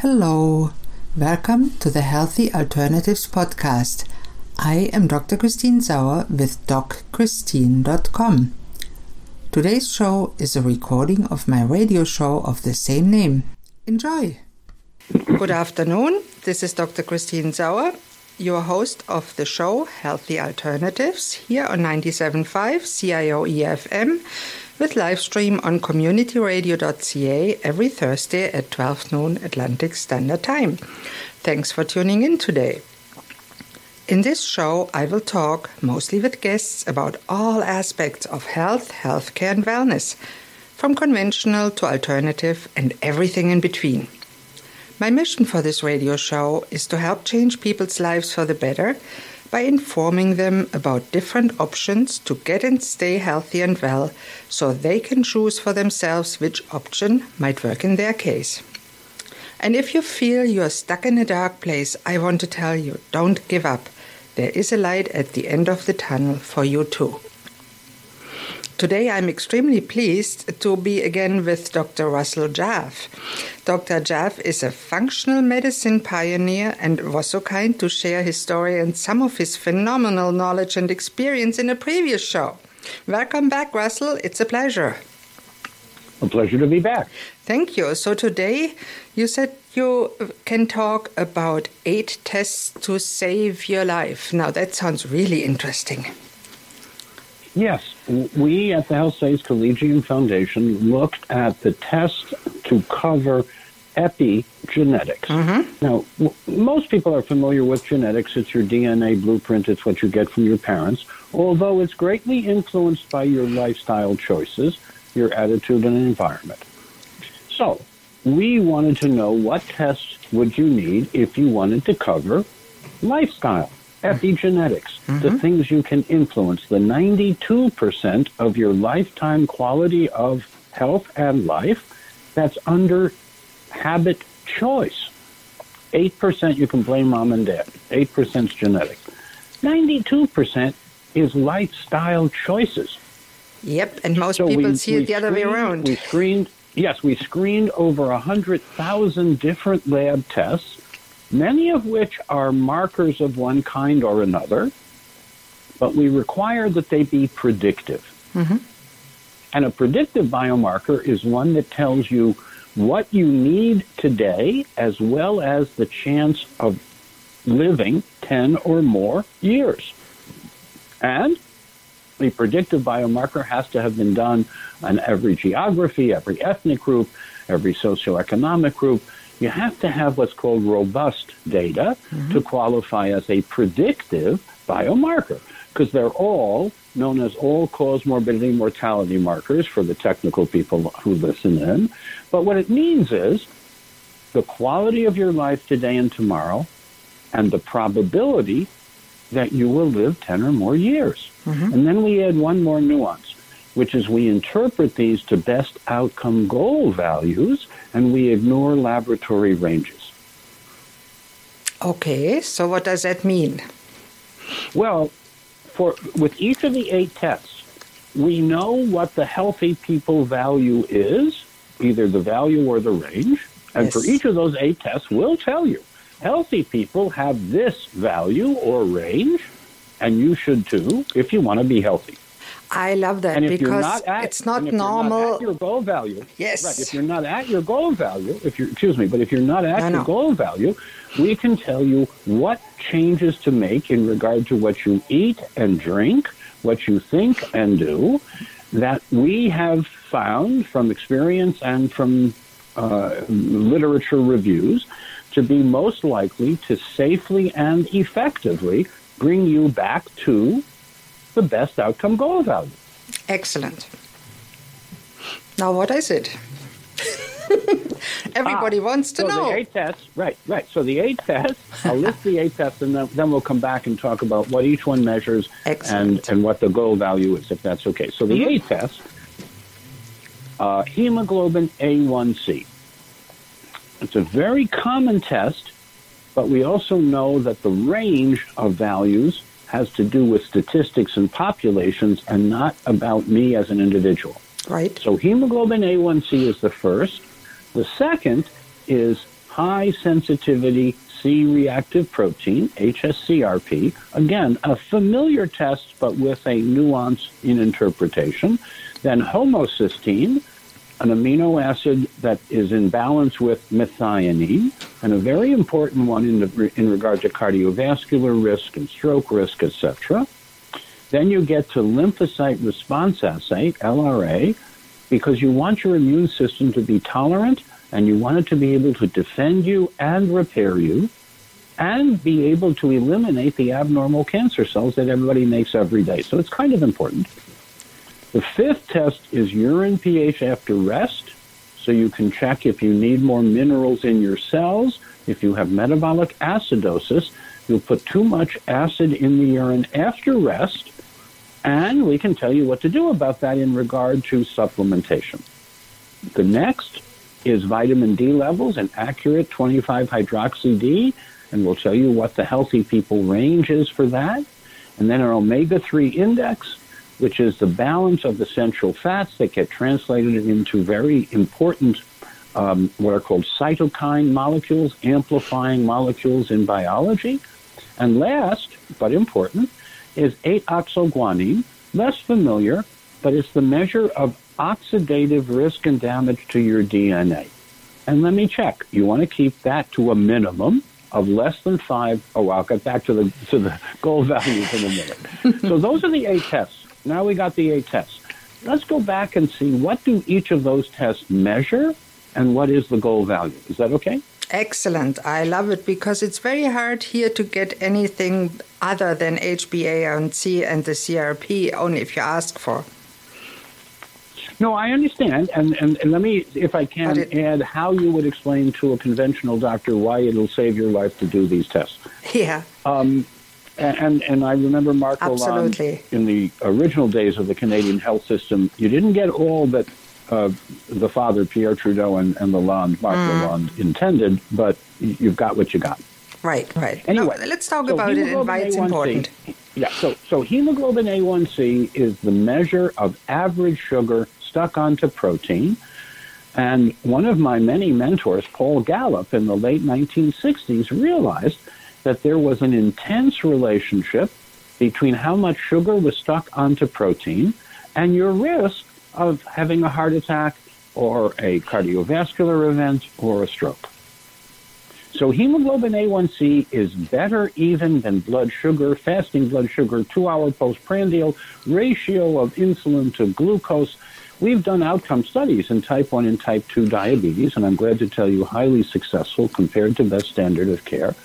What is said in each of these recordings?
Hello, welcome to the Healthy Alternatives podcast. I am Dr. Christine Sauer with DocChristine.com. Today's show is a recording of my radio show of the same name. Enjoy! Good afternoon, this is Dr. Christine Sauer, your host of the show Healthy Alternatives here on 97.5 CIOE FM with live stream on communityradio.ca every Thursday at 12 noon Atlantic Standard Time. Thanks for tuning in today. In this show, I will talk mostly with guests about all aspects of health, healthcare, and wellness, from conventional to alternative and everything in between. My mission for this radio show is to help change people's lives for the better by informing them about different options to get and stay healthy and well so they can choose for themselves which option might work in their case. And if you feel you're stuck in a dark place, I want to tell you don't give up. There is a light at the end of the tunnel for you too. Today I'm extremely pleased to be again with Dr. Russell Jaffe. Dr. Jaffe is a functional medicine pioneer and was so kind to share his story and some of his phenomenal knowledge and experience in a previous show. Welcome back, Russell. It's a pleasure. A pleasure to be back. Thank you. So today you said you can talk about eight tests to save your life. Now that sounds really interesting. Yes, we at the Health Studies Collegium Foundation looked at the test to cover epigenetics. Mm-hmm. Now, w- most people are familiar with genetics. It's your DNA blueprint, it's what you get from your parents, although it's greatly influenced by your lifestyle choices, your attitude, and environment. So, we wanted to know what tests would you need if you wanted to cover lifestyle epigenetics, mm-hmm. the things you can influence, the 92% of your lifetime quality of health and life that's under habit choice. 8% you can blame mom and dad, 8% is genetic. 92% is lifestyle choices. Yep, and most so people we, see we it the other way around. We screened, yes, we screened over 100,000 different lab tests many of which are markers of one kind or another, but we require that they be predictive. Mm-hmm. And a predictive biomarker is one that tells you what you need today as well as the chance of living 10 or more years. And the predictive biomarker has to have been done on every geography, every ethnic group, every socioeconomic group, you have to have what's called robust data mm-hmm. to qualify as a predictive biomarker because they're all known as all cause morbidity mortality markers for the technical people who listen in. But what it means is the quality of your life today and tomorrow and the probability that you will live 10 or more years. Mm-hmm. And then we add one more nuance which is we interpret these to best outcome goal values and we ignore laboratory ranges. Okay, so what does that mean? Well, for with each of the eight tests, we know what the healthy people value is, either the value or the range. And yes. for each of those eight tests, we'll tell you healthy people have this value or range, and you should too if you want to be healthy. I love that because not at, it's not normal. Not your goal value, yes. Right. If you're not at your goal value, if you're excuse me, but if you're not at no, your no. goal value, we can tell you what changes to make in regard to what you eat and drink, what you think and do, that we have found from experience and from uh, literature reviews to be most likely to safely and effectively bring you back to the best outcome goal value. Excellent. Now, what is it? Everybody ah, wants to so know. The eight tests, right, right. So the eight tests, I'll list the eight tests, and then, then, we'll come back and talk about what each one measures and, and what the goal value is, if that's okay. So the mm-hmm. eight tests, uh, hemoglobin A1C. It's a very common test, but we also know that the range of values has to do with statistics and populations and not about me as an individual. Right. So hemoglobin A1C is the first. The second is high sensitivity C reactive protein, HSCRP. Again, a familiar test, but with a nuance in interpretation. Then homocysteine, an amino acid that is in balance with methionine, and a very important one in, the, in regard to cardiovascular risk and stroke risk, etc. Then you get to lymphocyte response assay, LRA, because you want your immune system to be tolerant and you want it to be able to defend you and repair you and be able to eliminate the abnormal cancer cells that everybody makes every day. So it's kind of important. The fifth test is urine pH after rest. So you can check if you need more minerals in your cells. If you have metabolic acidosis, you'll put too much acid in the urine after rest. And we can tell you what to do about that in regard to supplementation. The next is vitamin D levels, an accurate 25 hydroxy D, and we'll tell you what the healthy people range is for that. And then an omega 3 index, which is the balance of essential fats that get translated into very important, um, what are called cytokine molecules, amplifying molecules in biology. And last, but important, is 8-oxoguanine, less familiar, but it's the measure of oxidative risk and damage to your DNA. And let me check. You want to keep that to a minimum of less than five. Oh, I'll get back to the to the goal values in a minute. so those are the eight tests. Now we got the eight tests. Let's go back and see what do each of those tests measure and what is the goal value. Is that okay? Excellent. I love it because it's very hard here to get anything other than HbA1c and the CRP only if you ask for. No, I understand, and, and, and let me, if I can, it, add how you would explain to a conventional doctor why it'll save your life to do these tests. Yeah. Um, and and I remember Marc Absolutely. Lalonde in the original days of the Canadian health system. You didn't get all that uh, the father Pierre Trudeau and, and Lalonde, Marc mm. Lalonde, intended, but you've got what you got. Right, right. Anyway, no, let's talk so about it and why it's A1C, important. Yeah, so so hemoglobin A1C is the measure of average sugar stuck onto protein. And one of my many mentors, Paul Gallop, in the late 1960s, realized that there was an intense relationship between how much sugar was stuck onto protein and your risk of having a heart attack or a cardiovascular event or a stroke. So hemoglobin A1C is better even than blood sugar, fasting blood sugar, two-hour postprandial, ratio of insulin to glucose, We've done outcome studies in type 1 and type 2 diabetes, and I'm glad to tell you highly successful compared to best standard of care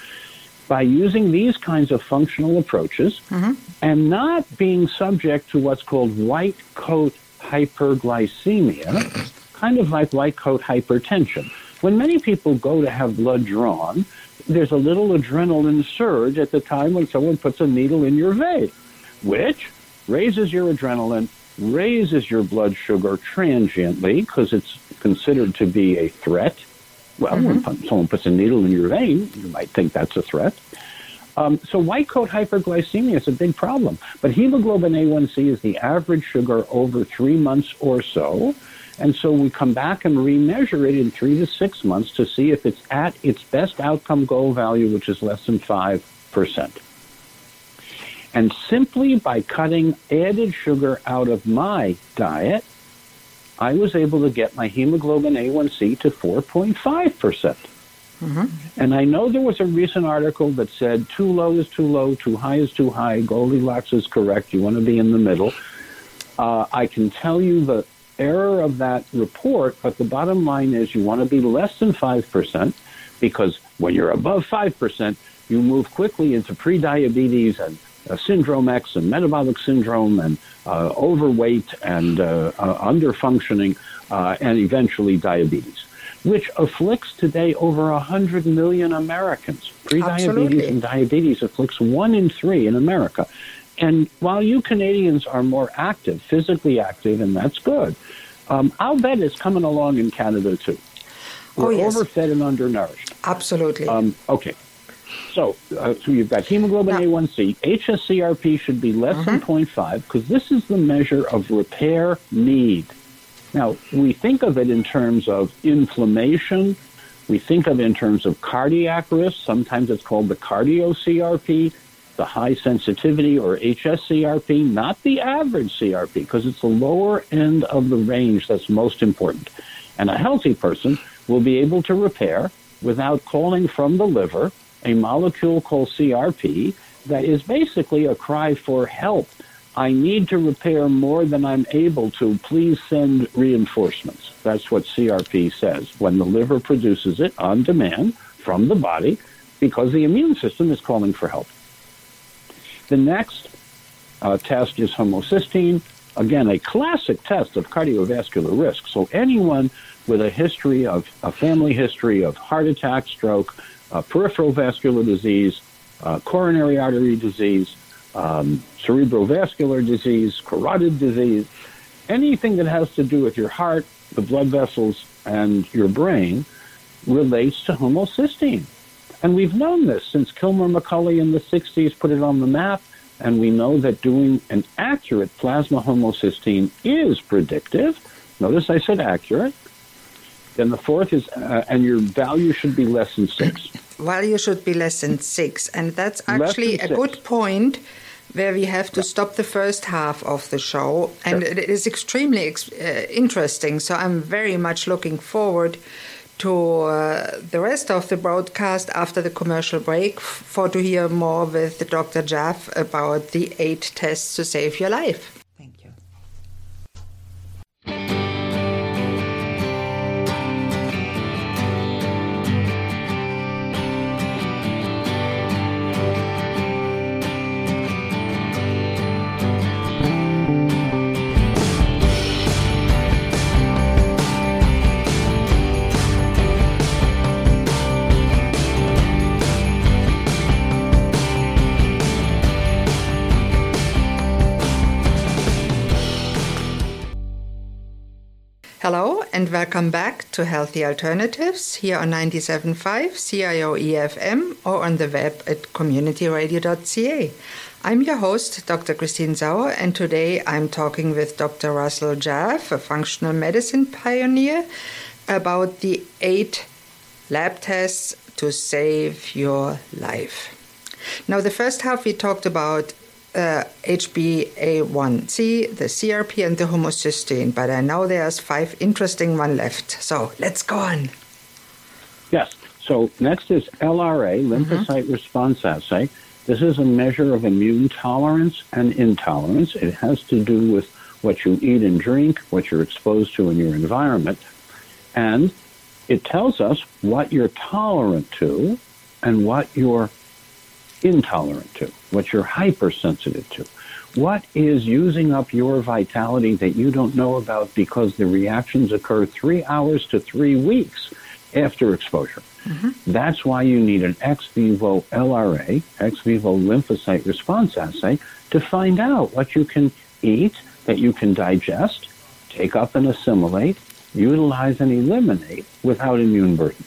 by using these kinds of functional approaches mm-hmm. and not being subject to what's called white coat hyperglycemia, kind of like white coat hypertension. When many people go to have blood drawn, there's a little adrenaline surge at the time when someone puts a needle in your vein, which raises your adrenaline, raises your blood sugar transiently because it's considered to be a threat. Well, mm-hmm. when someone puts a needle in your vein, you might think that's a threat. Um, so white coat hyperglycemia is a big problem. But hemoglobin A1C is the average sugar over three months or so. And so we come back and remeasure it in three to six months to see if it's at its best outcome goal value, which is less than 5%. And simply by cutting added sugar out of my diet, I was able to get my hemoglobin A1C to 4.5%. mm hmm And I know there was a recent article that said too low is too low, too high is too high, Goldilocks is correct, you want to be in the middle. Uh, I can tell you the error of that report, but the bottom line is you want to be less than 5% because when you're above 5%, you move quickly into prediabetes and uh, syndrome X and metabolic syndrome and uh, overweight and uh, uh underfunctioning uh, and eventually diabetes, which afflicts today over 100 million Americans. Prediabetes and diabetes afflicts one in three in America. And while you Canadians are more active, physically active, and that's good, um, I'll bet it's coming along in Canada too. Oh, We're oh, yes. overfed and undernourished. Absolutely. Um, okay. So, uh, so you've got hemoglobin A1C. HSCRP should be less mm-hmm. than 0.5 because this is the measure of repair need. Now, we think of it in terms of inflammation, We think of it in terms of cardiac risk. Sometimes it's called the cardio CRP, the high sensitivity or HSCRP, not the average CRP, because it's the lower end of the range that's most important. And a healthy person will be able to repair without calling from the liver a molecule called CRP that is basically a cry for help. I need to repair more than I'm able to. Please send reinforcements. That's what CRP says when the liver produces it on demand from the body because the immune system is calling for help. The next uh, test is homocysteine. Again, a classic test of cardiovascular risk. So anyone with a history of a family history of heart attack, stroke, uh, peripheral vascular disease, uh, coronary artery disease, um, cerebrovascular disease, carotid disease, anything that has to do with your heart, the blood vessels, and your brain relates to homocysteine. And we've known this since Kilmer McCully in the 60s put it on the map, and we know that doing an accurate plasma homocysteine is predictive. Notice I said accurate. Then the fourth is, uh, and your value should be less than six. Value should be less than six. And that's actually a good point where we have to stop the first half of the show. And sure. it is extremely ex- uh, interesting. So I'm very much looking forward to uh, the rest of the broadcast after the commercial break for to hear more with Dr. Jaffe about the eight tests to save your life. Hello and welcome back to Healthy Alternatives here on 97.5 CIO EFM or on the web at communityradio.ca. I'm your host, Dr. Christine Sauer, and today I'm talking with Dr. Russell Jaffe, a functional medicine pioneer, about the eight lab tests to save your life. Now, the first half we talked about uh, HbA1c, the CRP, and the homocysteine. But I know there's five interesting one left. So let's go on. Yes. So next is LRA, lymphocyte mm-hmm. response assay. This is a measure of immune tolerance and intolerance. It has to do with what you eat and drink, what you're exposed to in your environment. And it tells us what you're tolerant to and what you're intolerant to, what you're hypersensitive to. What is using up your vitality that you don't know about because the reactions occur three hours to three weeks after exposure? Mm-hmm. That's why you need an ex vivo LRA, ex vivo lymphocyte response assay, to find out what you can eat that you can digest, take up and assimilate, utilize and eliminate without immune burden.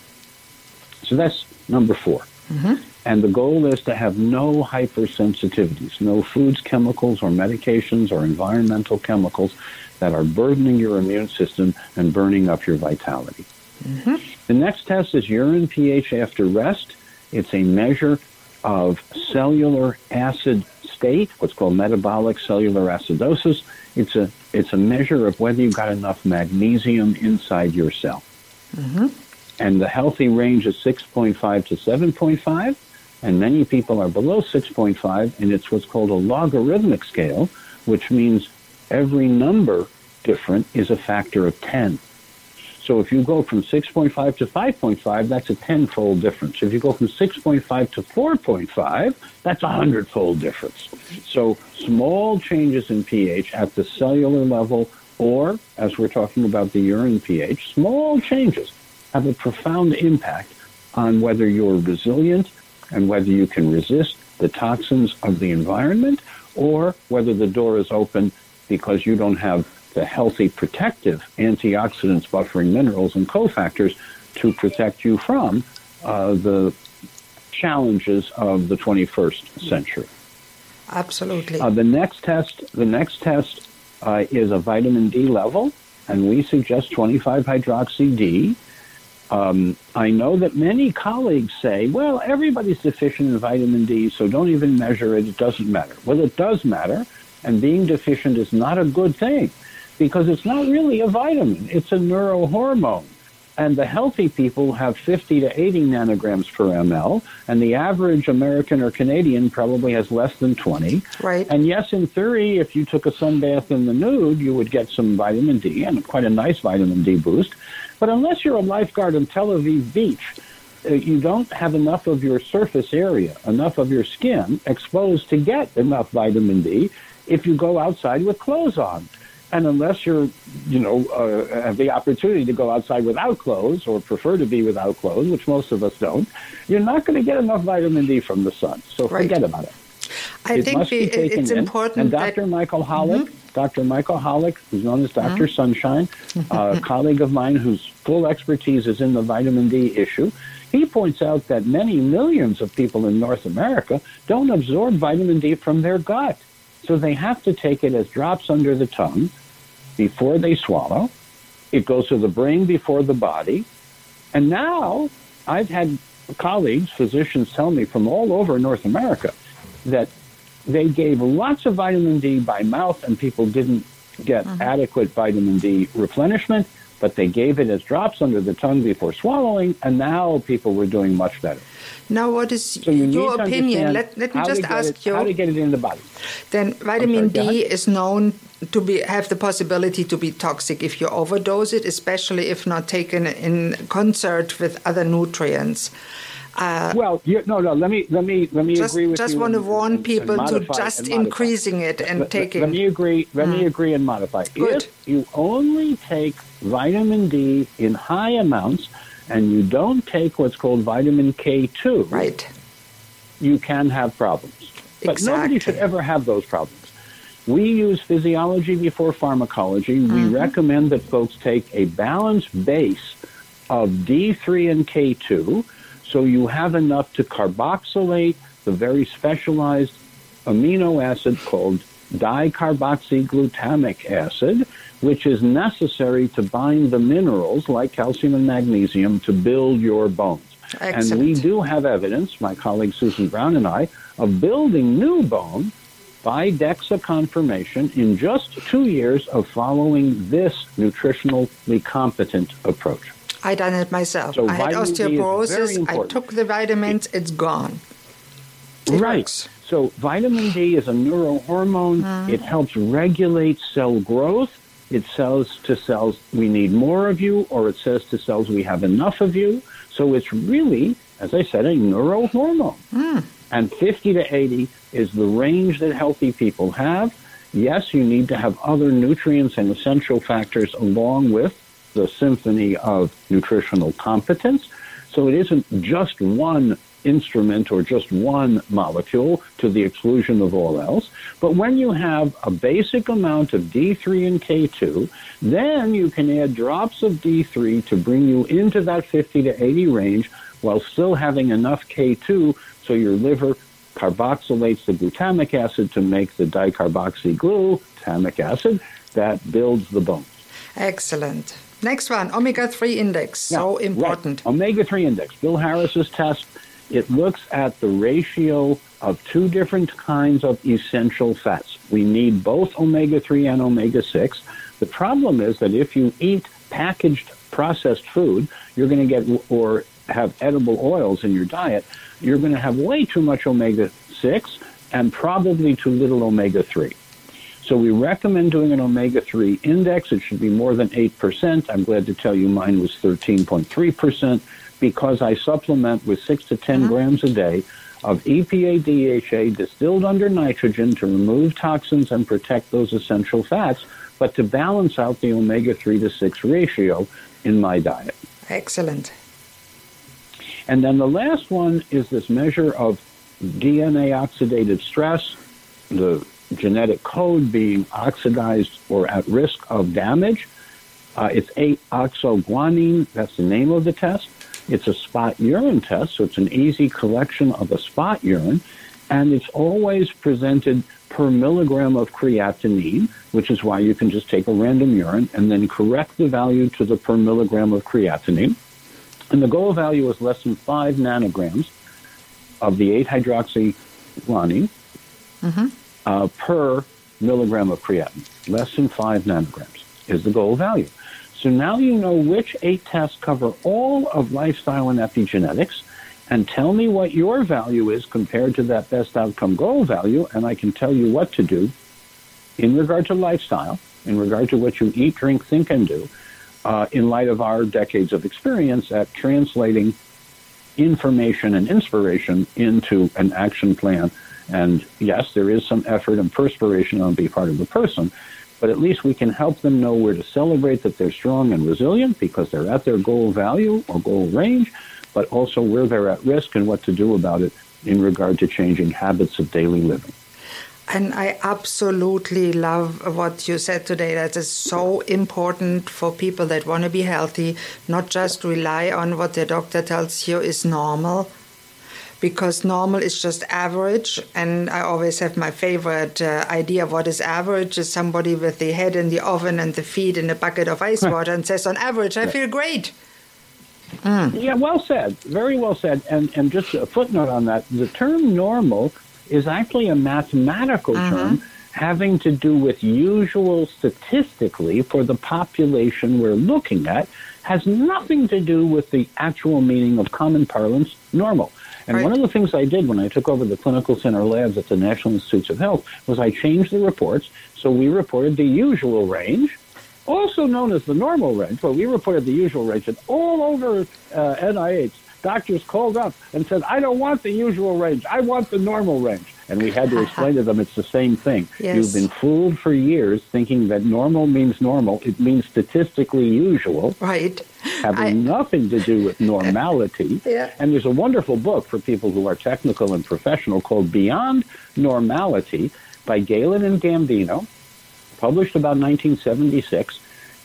So that's number 4 mm-hmm. And the goal is to have no hypersensitivities, no foods, chemicals, or medications or environmental chemicals that are burdening your immune system and burning up your vitality. Mm-hmm. The next test is urine pH after rest. It's a measure of cellular acid state, what's called metabolic cellular acidosis. It's a it's a measure of whether you've got enough magnesium inside your cell. Mm-hmm. And the healthy range is 6.5 to 7.5 and many people are below 6.5, and it's what's called a logarithmic scale, which means every number different is a factor of 10. So if you go from 6.5 to 5.5, that's a tenfold difference. If you go from 6.5 to 4.5, that's a hundredfold difference. So small changes in pH at the cellular level, or as we're talking about the urine pH, small changes have a profound impact on whether you're resilient and whether you can resist the toxins of the environment or whether the door is open because you don't have the healthy protective antioxidants, buffering minerals, and cofactors to protect you from uh, the challenges of the 21st century. Absolutely. Uh, the next test, the next test uh, is a vitamin D level, and we suggest 25 hydroxy D Um, I know that many colleagues say, well, everybody's deficient in vitamin D, so don't even measure it. It doesn't matter. Well, it does matter, and being deficient is not a good thing because it's not really a vitamin, it's a neurohormone. And the healthy people have 50 to 80 nanograms per ml, and the average American or Canadian probably has less than 20. Right. And yes, in theory, if you took a sunbath in the nude, you would get some vitamin D and quite a nice vitamin D boost. But unless you're a lifeguard in Tel Aviv Beach, uh, you don't have enough of your surface area, enough of your skin exposed to get enough vitamin D if you go outside with clothes on. And unless you're, you know, uh, have the opportunity to go outside without clothes or prefer to be without clothes, which most of us don't, you're not going to get enough vitamin D from the sun. So Right. forget about it. I it think must we, be taken it's in. important And that Dr. Michael Holick, Dr. Michael Holick, who's known as doctor Mm-hmm. Sunshine, a colleague of mine whose full expertise is in the vitamin D issue, he points out that many millions of people in North America don't absorb vitamin D from their gut. So they have to take it as drops under the tongue before they swallow. It goes to the brain before the body. And now I've had colleagues, physicians tell me from all over North America that they gave lots of vitamin D by mouth and people didn't get mm-hmm. adequate vitamin D replenishment, but they gave it as drops under the tongue before swallowing, and now people were doing much better. now what is So you your opinion? Let, let me just ask it, you. how to get it in the body. Then vitamin sorry, D is known to be have the possibility to be toxic if you overdose it, especially if not taken in concert with other nutrients. Uh, Well, you, no, no. Let me let me let me just agree with just you. Just want to warn and- and people to just increasing it and Let- taking. Let me agree. Let me agree and modify. Good. If you only take vitamin D in high amounts and you don't take what's called vitamin K2, right. you can have problems. But nobody should ever have those problems. We use physiology before pharmacology. We Mm-hmm. recommend that folks take a balanced base of D3 and K2 so you have enough to carboxylate the very specialized amino acid called dicarboxyglutamic acid, which is necessary to bind the minerals like calcium and magnesium to build your bones. And we do have evidence, my colleague Susan Brown and I, of building new bone by DEXA confirmation in just two years of following this nutritionally competent approach. I done it myself. So I had vitamin D is very osteoporosis. I took the vitamins. It's gone. It right. works. So vitamin D is a neurohormone. Uh-huh. It helps regulate cell growth. It says to cells, we need more of you, or it says to cells, we have enough of you. So it's really, as I said, a neurohormone. Hmm. And 50 to 80 is the range that healthy people have. Yes, you need to have other nutrients and essential factors along with the symphony of nutritional competence. So it isn't just one instrument or just one molecule to the exclusion of all else. But when you have a basic amount of D3 and K2, then you can add drops of D3 to bring you into that 50 to 80 range while still having enough K2 so your liver carboxylates the glutamic acid to make the dicarboxyglutamic acid that builds the bones. Excellent. Next one, omega 3 index. So important. Right. Omega 3 index. Bill Harris's test, it looks at the ratio of two different kinds of essential fats. We need both omega 3 and omega 6. The problem is that if you eat packaged processed food, you're going to get, or have edible oils in your diet, you're going to have way too much omega 6 and probably too little omega 3. So we recommend doing an omega-3 index. It should be more than 8%. I'm glad to tell you mine was 13.3% because I supplement with 6 to 10 uh-huh. grams a day of EPA DHA distilled under nitrogen to remove toxins and protect those essential fats, but to balance out the omega-3 to 6 ratio in my diet. Excellent. And then the last one is this measure of DNA oxidative stress, the genetic code being oxidized or at risk of damage. Uh, it's 8-oxoguanine. That's the name of the test. It's a spot urine test, so it's an easy collection of a spot urine. And it's always presented per milligram of creatinine, which is why you can just take a random urine and then correct the value to the per milligram of creatinine. And the goal value is less than 5 nanograms of the 8 hydroxyguanine mm-hmm. Uh, per milligram of creatinine. Less than 5 nanograms is the goal value. So now you know which eight tests cover all of lifestyle and epigenetics, and tell me what your value is compared to that best outcome goal value, and I can tell you what to do in regard to lifestyle, in regard to what you eat, drink, think, and do, uh, in light of our decades of experience at translating information and inspiration into an action plan. And yes, there is some effort and perspiration on the part of the person, but at least we can help them know where to celebrate that they're strong and resilient because they're at their goal value or goal range, but also where they're at risk and what to do about it in regard to changing habits of daily living. And I absolutely love what you said today. That is so important for people that want to be healthy, not just rely on what their doctor tells you is normal, because normal is just average. And I always have my favorite uh, idea of what is average is somebody with the head in the oven and the feet in a bucket of ice water and says, on average, I feel great. Mm. Yeah, well said. Very well said. And, and just a footnote on that the term normal is actually a mathematical uh-huh. term having to do with usual statistically for the population we're looking at has nothing to do with the actual meaning of common parlance normal. And right. one of the things I did when I took over the clinical center labs at the National Institutes of Health was I changed the reports. So we reported the usual range, also known as the normal range, but we reported the usual range. And all over uh, NIH, doctors called up and said, I don't want the usual range. I want the normal range. And we had to explain to them it's the same thing. Yes. You've been fooled for years thinking that normal means normal. It means statistically usual. Right. Having I... nothing to do with normality. yeah. And there's a wonderful book for people who are technical and professional called Beyond Normality by Galen and Gambino, published about 1976.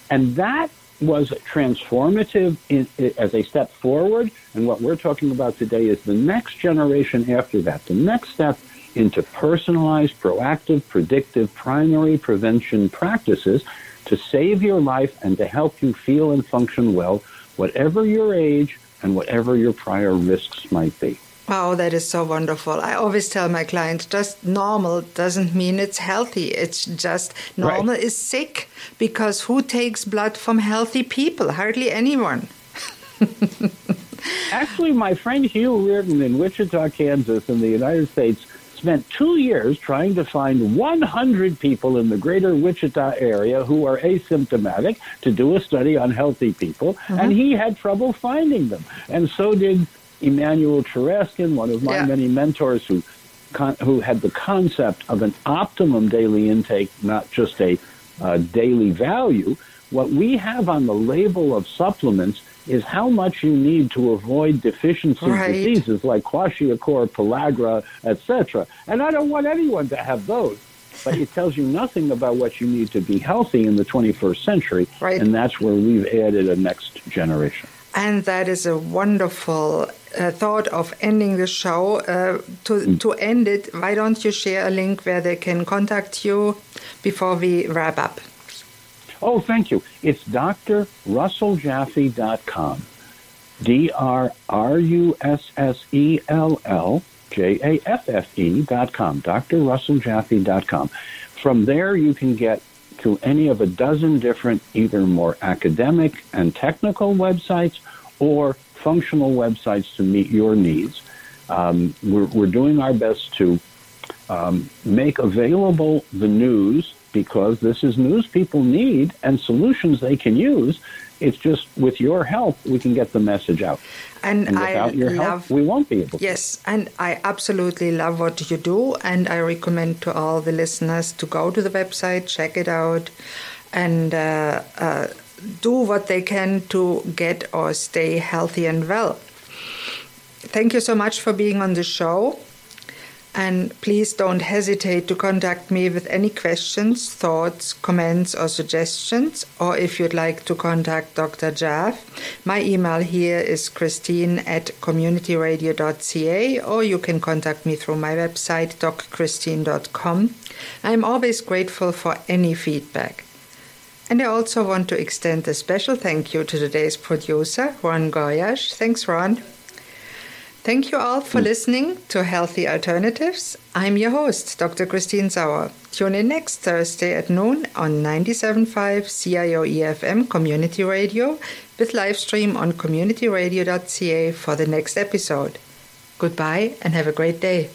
And that was transformative in, as a step forward. And what we're talking about today is the next generation after that, the next step into personalized, proactive, predictive, primary prevention practices to save your life and to help you feel and function well, whatever your age and whatever your prior risks might be. Wow, that is so wonderful. I always tell my clients just normal doesn't mean it's healthy. It's just normal right. is sick because who takes blood from healthy people? Hardly anyone. Actually, my friend Hugh Riordan in Wichita, Kansas, in the United States, spent two years trying to find 100 people in the greater Wichita area who are asymptomatic to do a study on healthy people, mm-hmm. and he had trouble finding them. And so did Emanuel Cheraskin, one of my yeah. many mentors who con- who had the concept of an optimum daily intake, not just a uh, daily value. What we have on the label of supplements is how much you need to avoid deficiency right. diseases like kwashiorkor, pellagra, etc. And I don't want anyone to have those. But it tells you nothing about what you need to be healthy in the 21st century. Right. And that's where we've added a next generation. And that is a wonderful uh, thought of ending the show. Uh, to, mm. to end it, why don't you share a link where they can contact you before we wrap up? Oh, thank you. It's drrusselljaffe.com. D R R U S S E L L J A F F E dot com. drrusselljaffe.com. From there, you can get to any of a dozen different, either more academic and technical websites or functional websites to meet your needs. Um, we're, we're, doing our best to um, make available the news because this is news people need and solutions they can use. It's just with your help, we can get the message out. And, and without I your love, help, we won't be able to. Yes, and I absolutely love what you do. And I recommend to all the listeners to go to the website, check it out, and uh, uh, do what they can to get or stay healthy and well. Thank you so much for being on the show. And please don't hesitate to contact me with any questions, thoughts, comments, or suggestions. Or if you'd like to contact Dr. Jaffe, my email here is christine at communityradio.ca, or you can contact me through my website, docchristine.com. I'm always grateful for any feedback. And I also want to extend a special thank you to today's producer, Ron Goyash. Thanks, Ron. Thank you all for mm. listening to Healthy Alternatives. I'm your host, Dr. Christine Sauer. Tune in next Thursday at noon on 97.5 CIO EFM Community Radio with live stream on communityradio.ca for the next episode. Goodbye and have a great day.